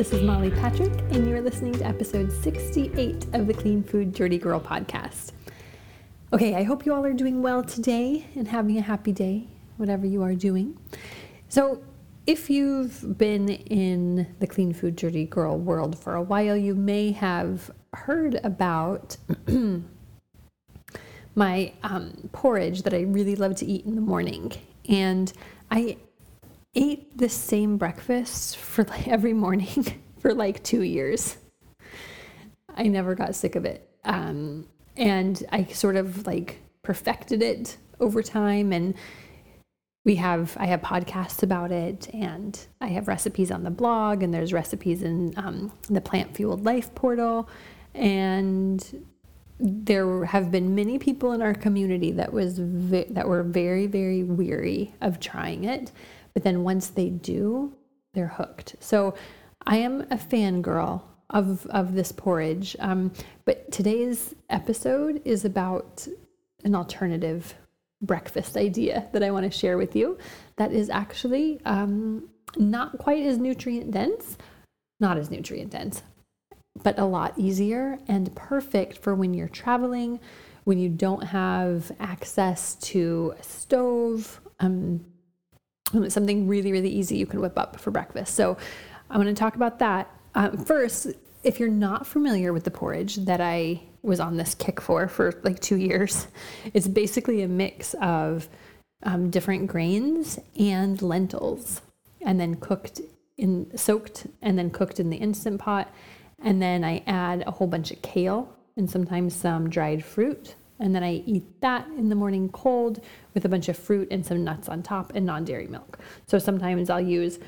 This is Molly Patrick, and you're listening to episode 68 of the Clean Food Dirty Girl podcast. Okay, I hope you all are doing well today and having a happy day, whatever you are doing. So, if you've been in the Clean Food Dirty Girl world for a while, you may have heard about my um, porridge that I really love to eat in the morning. And I ate the same breakfast for like every morning for like two years. I never got sick of it. Um, and I sort of like perfected it over time. And we have, I have podcasts about it, and I have recipes on the blog, and there's recipes in um, the Plant Fueled Life portal. And there have been many people in our community that was ve- that were very very weary of trying it but then once they do they're hooked so i am a fangirl of of this porridge um, but today's episode is about an alternative breakfast idea that i want to share with you that is actually um, not quite as nutrient dense not as nutrient dense but a lot easier and perfect for when you're traveling, when you don't have access to a stove. Um, it's something really, really easy you can whip up for breakfast. So I'm going to talk about that. Um, first, if you're not familiar with the porridge that I was on this kick for for like two years, it's basically a mix of um, different grains and lentils, and then cooked in soaked and then cooked in the instant pot and then I add a whole bunch of kale and sometimes some dried fruit. And then I eat that in the morning cold with a bunch of fruit and some nuts on top and non dairy milk. So sometimes I'll use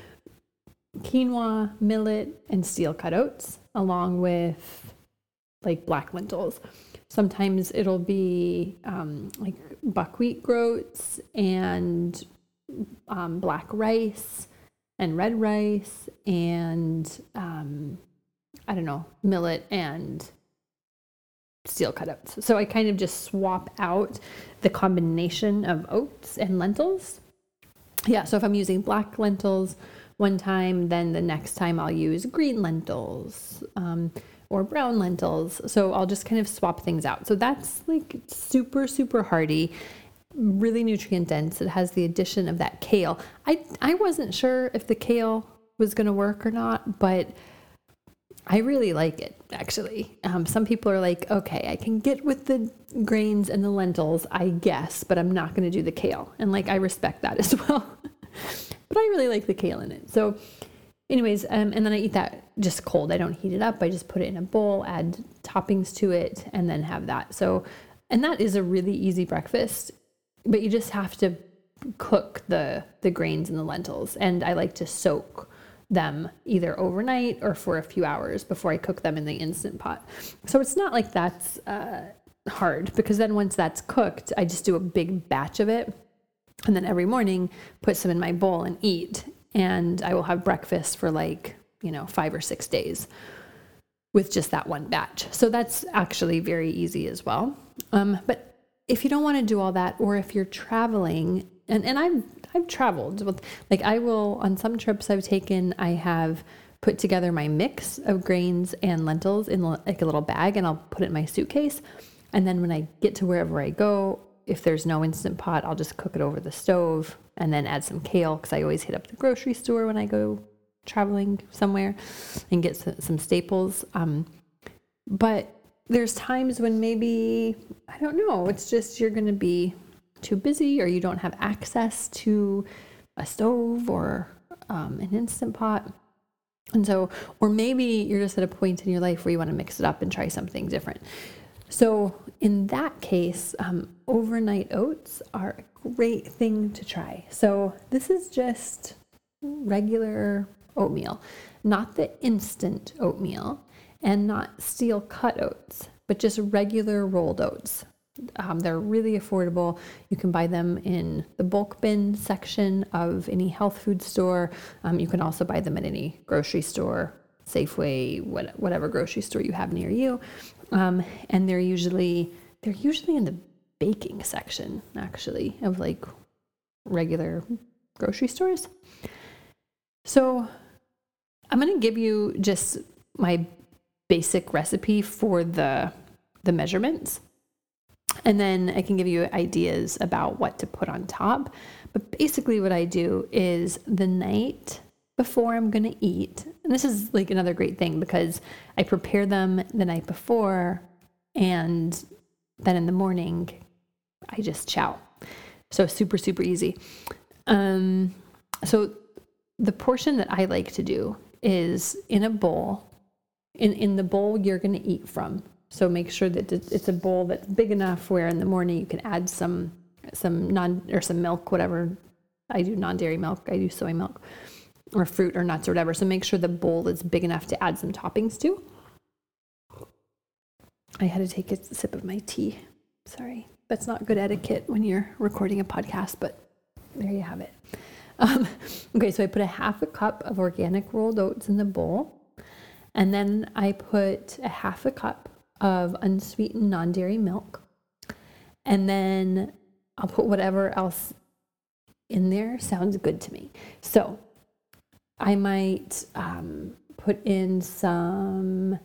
quinoa, millet, and steel cut oats along with like black lentils. Sometimes it'll be um, like buckwheat groats and um, black rice and red rice and um, I don't know, millet and steel cut oats. So I kind of just swap out the combination of oats and lentils. Yeah, so if I'm using black lentils one time, then the next time I'll use green lentils um, or brown lentils. So I'll just kind of swap things out. So that's like super, super hearty, really nutrient dense. It has the addition of that kale. I, I wasn't sure if the kale was going to work or not, but I really like it actually. Um, some people are like, okay, I can get with the grains and the lentils, I guess, but I'm not going to do the kale. And like, I respect that as well. but I really like the kale in it. So, anyways, um, and then I eat that just cold. I don't heat it up. I just put it in a bowl, add toppings to it, and then have that. So, and that is a really easy breakfast, but you just have to cook the the grains and the lentils. And I like to soak them either overnight or for a few hours before I cook them in the instant pot. So it's not like that's uh, hard because then once that's cooked, I just do a big batch of it. And then every morning, put some in my bowl and eat. And I will have breakfast for like, you know, five or six days with just that one batch. So that's actually very easy as well. Um, but if you don't want to do all that, or if you're traveling, and, and I'm I've traveled with like I will on some trips I've taken I have put together my mix of grains and lentils in like a little bag and I'll put it in my suitcase. And then when I get to wherever I go if there's no instant pot I'll just cook it over the stove and then add some kale cuz I always hit up the grocery store when I go traveling somewhere and get some staples. Um, but there's times when maybe I don't know it's just you're going to be too busy or you don't have access to a stove or um, an instant pot. And so, or maybe you're just at a point in your life where you want to mix it up and try something different. So, in that case, um, overnight oats are a great thing to try. So, this is just regular oatmeal, not the instant oatmeal and not steel cut oats, but just regular rolled oats. Um, they're really affordable. You can buy them in the bulk bin section of any health food store. Um, you can also buy them at any grocery store, Safeway, what, whatever grocery store you have near you. Um, and they're usually they're usually in the baking section actually of like regular grocery stores. So I'm going to give you just my basic recipe for the the measurements. And then I can give you ideas about what to put on top. But basically what I do is the night before I'm going to eat. And this is like another great thing because I prepare them the night before and then in the morning I just chow. So super super easy. Um so the portion that I like to do is in a bowl. In in the bowl you're going to eat from. So make sure that it's a bowl that's big enough where in the morning you can add some some non or some milk, whatever. I do non-dairy milk. I do soy milk or fruit or nuts or whatever. So make sure the bowl is big enough to add some toppings to. I had to take a sip of my tea. Sorry. That's not good etiquette when you're recording a podcast, but there you have it. Um, okay, so I put a half a cup of organic rolled oats in the bowl. And then I put a half a cup of unsweetened non dairy milk. And then I'll put whatever else in there sounds good to me. So I might um, put in some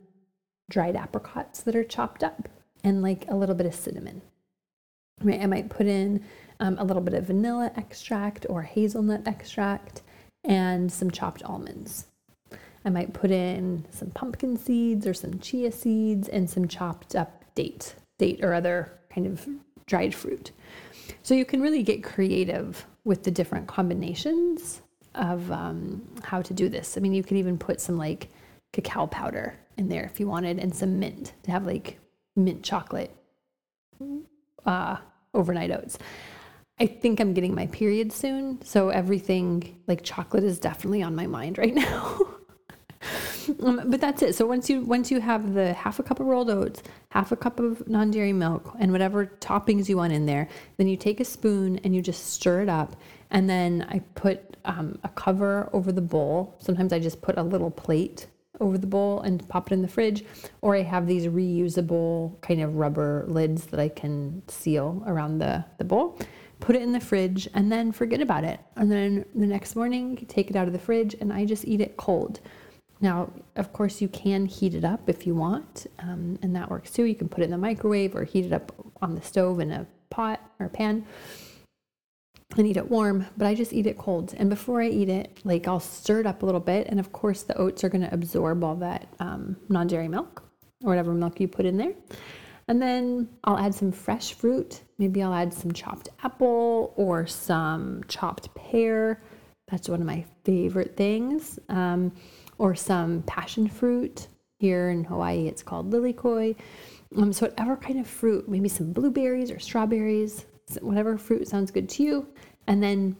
dried apricots that are chopped up and like a little bit of cinnamon. Right, I might put in um, a little bit of vanilla extract or hazelnut extract and some chopped almonds. I might put in some pumpkin seeds or some chia seeds and some chopped up date, date or other kind of dried fruit. So you can really get creative with the different combinations of um, how to do this. I mean, you could even put some like cacao powder in there if you wanted and some mint to have like mint chocolate uh, overnight oats. I think I'm getting my period soon, so everything like chocolate is definitely on my mind right now. Um, but that's it. So once you once you have the half a cup of rolled oats, half a cup of non-dairy milk, and whatever toppings you want in there, then you take a spoon and you just stir it up. And then I put um, a cover over the bowl. Sometimes I just put a little plate over the bowl and pop it in the fridge. Or I have these reusable kind of rubber lids that I can seal around the, the bowl. Put it in the fridge and then forget about it. And then the next morning, take it out of the fridge and I just eat it cold. Now, of course, you can heat it up if you want, um, and that works too. You can put it in the microwave or heat it up on the stove in a pot or pan and eat it warm, but I just eat it cold. And before I eat it, like I'll stir it up a little bit. And of course, the oats are going to absorb all that um, non dairy milk or whatever milk you put in there. And then I'll add some fresh fruit. Maybe I'll add some chopped apple or some chopped pear. That's one of my favorite things. Um, or some passion fruit. Here in Hawaii, it's called lilikoi. Um, so, whatever kind of fruit, maybe some blueberries or strawberries, whatever fruit sounds good to you. And then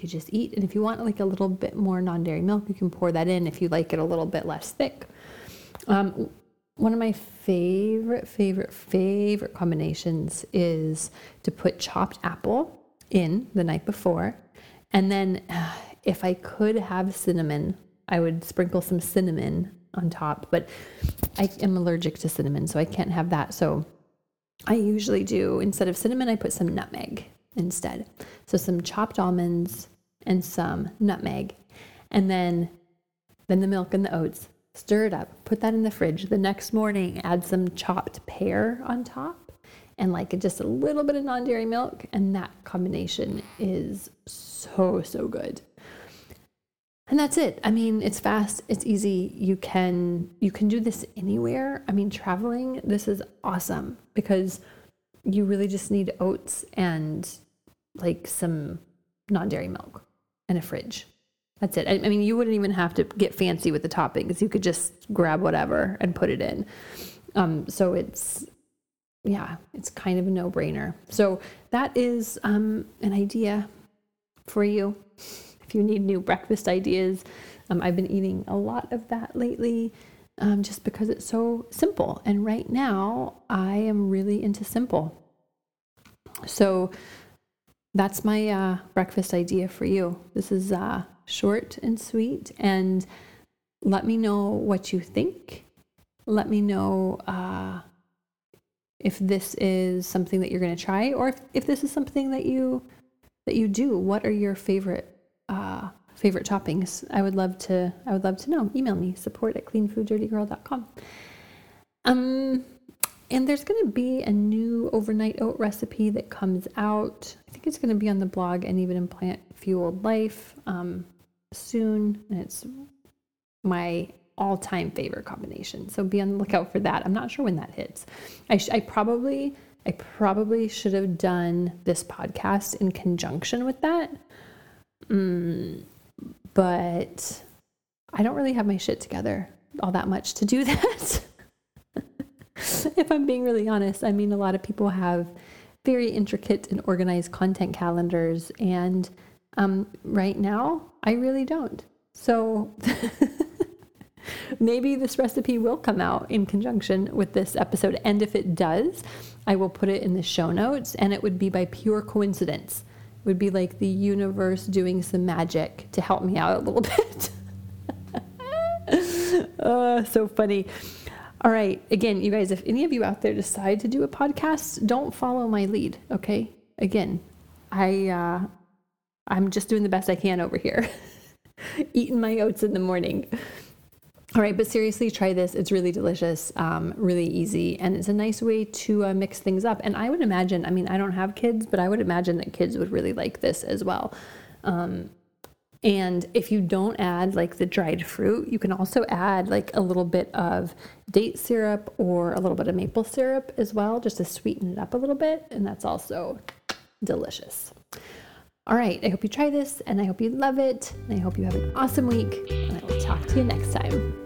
you just eat. And if you want like a little bit more non dairy milk, you can pour that in if you like it a little bit less thick. Um, one of my favorite, favorite, favorite combinations is to put chopped apple in the night before. And then uh, if I could have cinnamon, I would sprinkle some cinnamon on top, but I am allergic to cinnamon, so I can't have that. So I usually do, instead of cinnamon, I put some nutmeg instead. So some chopped almonds and some nutmeg. And then then the milk and the oats. Stir it up, put that in the fridge. The next morning, add some chopped pear on top and like just a little bit of non-dairy milk and that combination is so so good. And that's it. I mean, it's fast, it's easy. You can you can do this anywhere. I mean, traveling, this is awesome because you really just need oats and like some non-dairy milk and a fridge. That's it. I, I mean, you wouldn't even have to get fancy with the toppings. You could just grab whatever and put it in. Um, so it's yeah, it's kind of a no-brainer. So that is um, an idea for you if you need new breakfast ideas. Um, I've been eating a lot of that lately um, just because it's so simple. And right now, I am really into simple. So that's my uh, breakfast idea for you. This is uh, short and sweet. And let me know what you think. Let me know uh, if this is something that you're going to try or if, if this is something that you that you do. What are your favorite uh, favorite toppings. I would love to I would love to know. Email me support at cleanfooddirtygirl.com. Um and there's going to be a new overnight oat recipe that comes out. I think it's going to be on the blog and even in Plant Fueled Life um, soon. And it's my all time favorite combination. So be on the lookout for that. I'm not sure when that hits. I, sh- I probably. I probably should have done this podcast in conjunction with that. Mm, but I don't really have my shit together all that much to do that. if I'm being really honest, I mean, a lot of people have very intricate and organized content calendars, and um, right now, I really don't. So maybe this recipe will come out in conjunction with this episode. And if it does, I will put it in the show notes, and it would be by pure coincidence. Would be like the universe doing some magic to help me out a little bit. uh, so funny. All right. Again, you guys, if any of you out there decide to do a podcast, don't follow my lead. Okay. Again, I uh, I'm just doing the best I can over here, eating my oats in the morning. All right, but seriously, try this. It's really delicious, um, really easy, and it's a nice way to uh, mix things up. And I would imagine, I mean, I don't have kids, but I would imagine that kids would really like this as well. Um, and if you don't add like the dried fruit, you can also add like a little bit of date syrup or a little bit of maple syrup as well, just to sweeten it up a little bit. And that's also delicious. All right, I hope you try this and I hope you love it. And I hope you have an awesome week. And I will talk to you next time.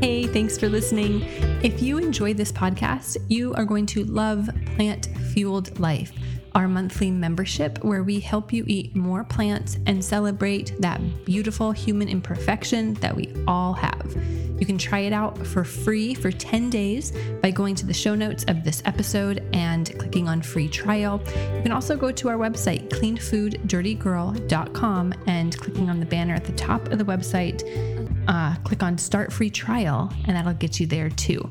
Hey, thanks for listening. If you enjoyed this podcast, you are going to love Plant Fueled Life our monthly membership where we help you eat more plants and celebrate that beautiful human imperfection that we all have. You can try it out for free for 10 days by going to the show notes of this episode and clicking on free trial. You can also go to our website, cleanfooddirtygirl.com, and clicking on the banner at the top of the website, uh, click on start free trial, and that'll get you there too.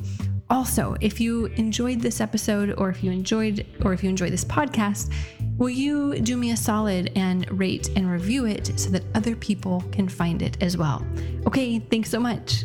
Also, if you enjoyed this episode or if you enjoyed or if you enjoy this podcast, will you do me a solid and rate and review it so that other people can find it as well? Okay, thanks so much.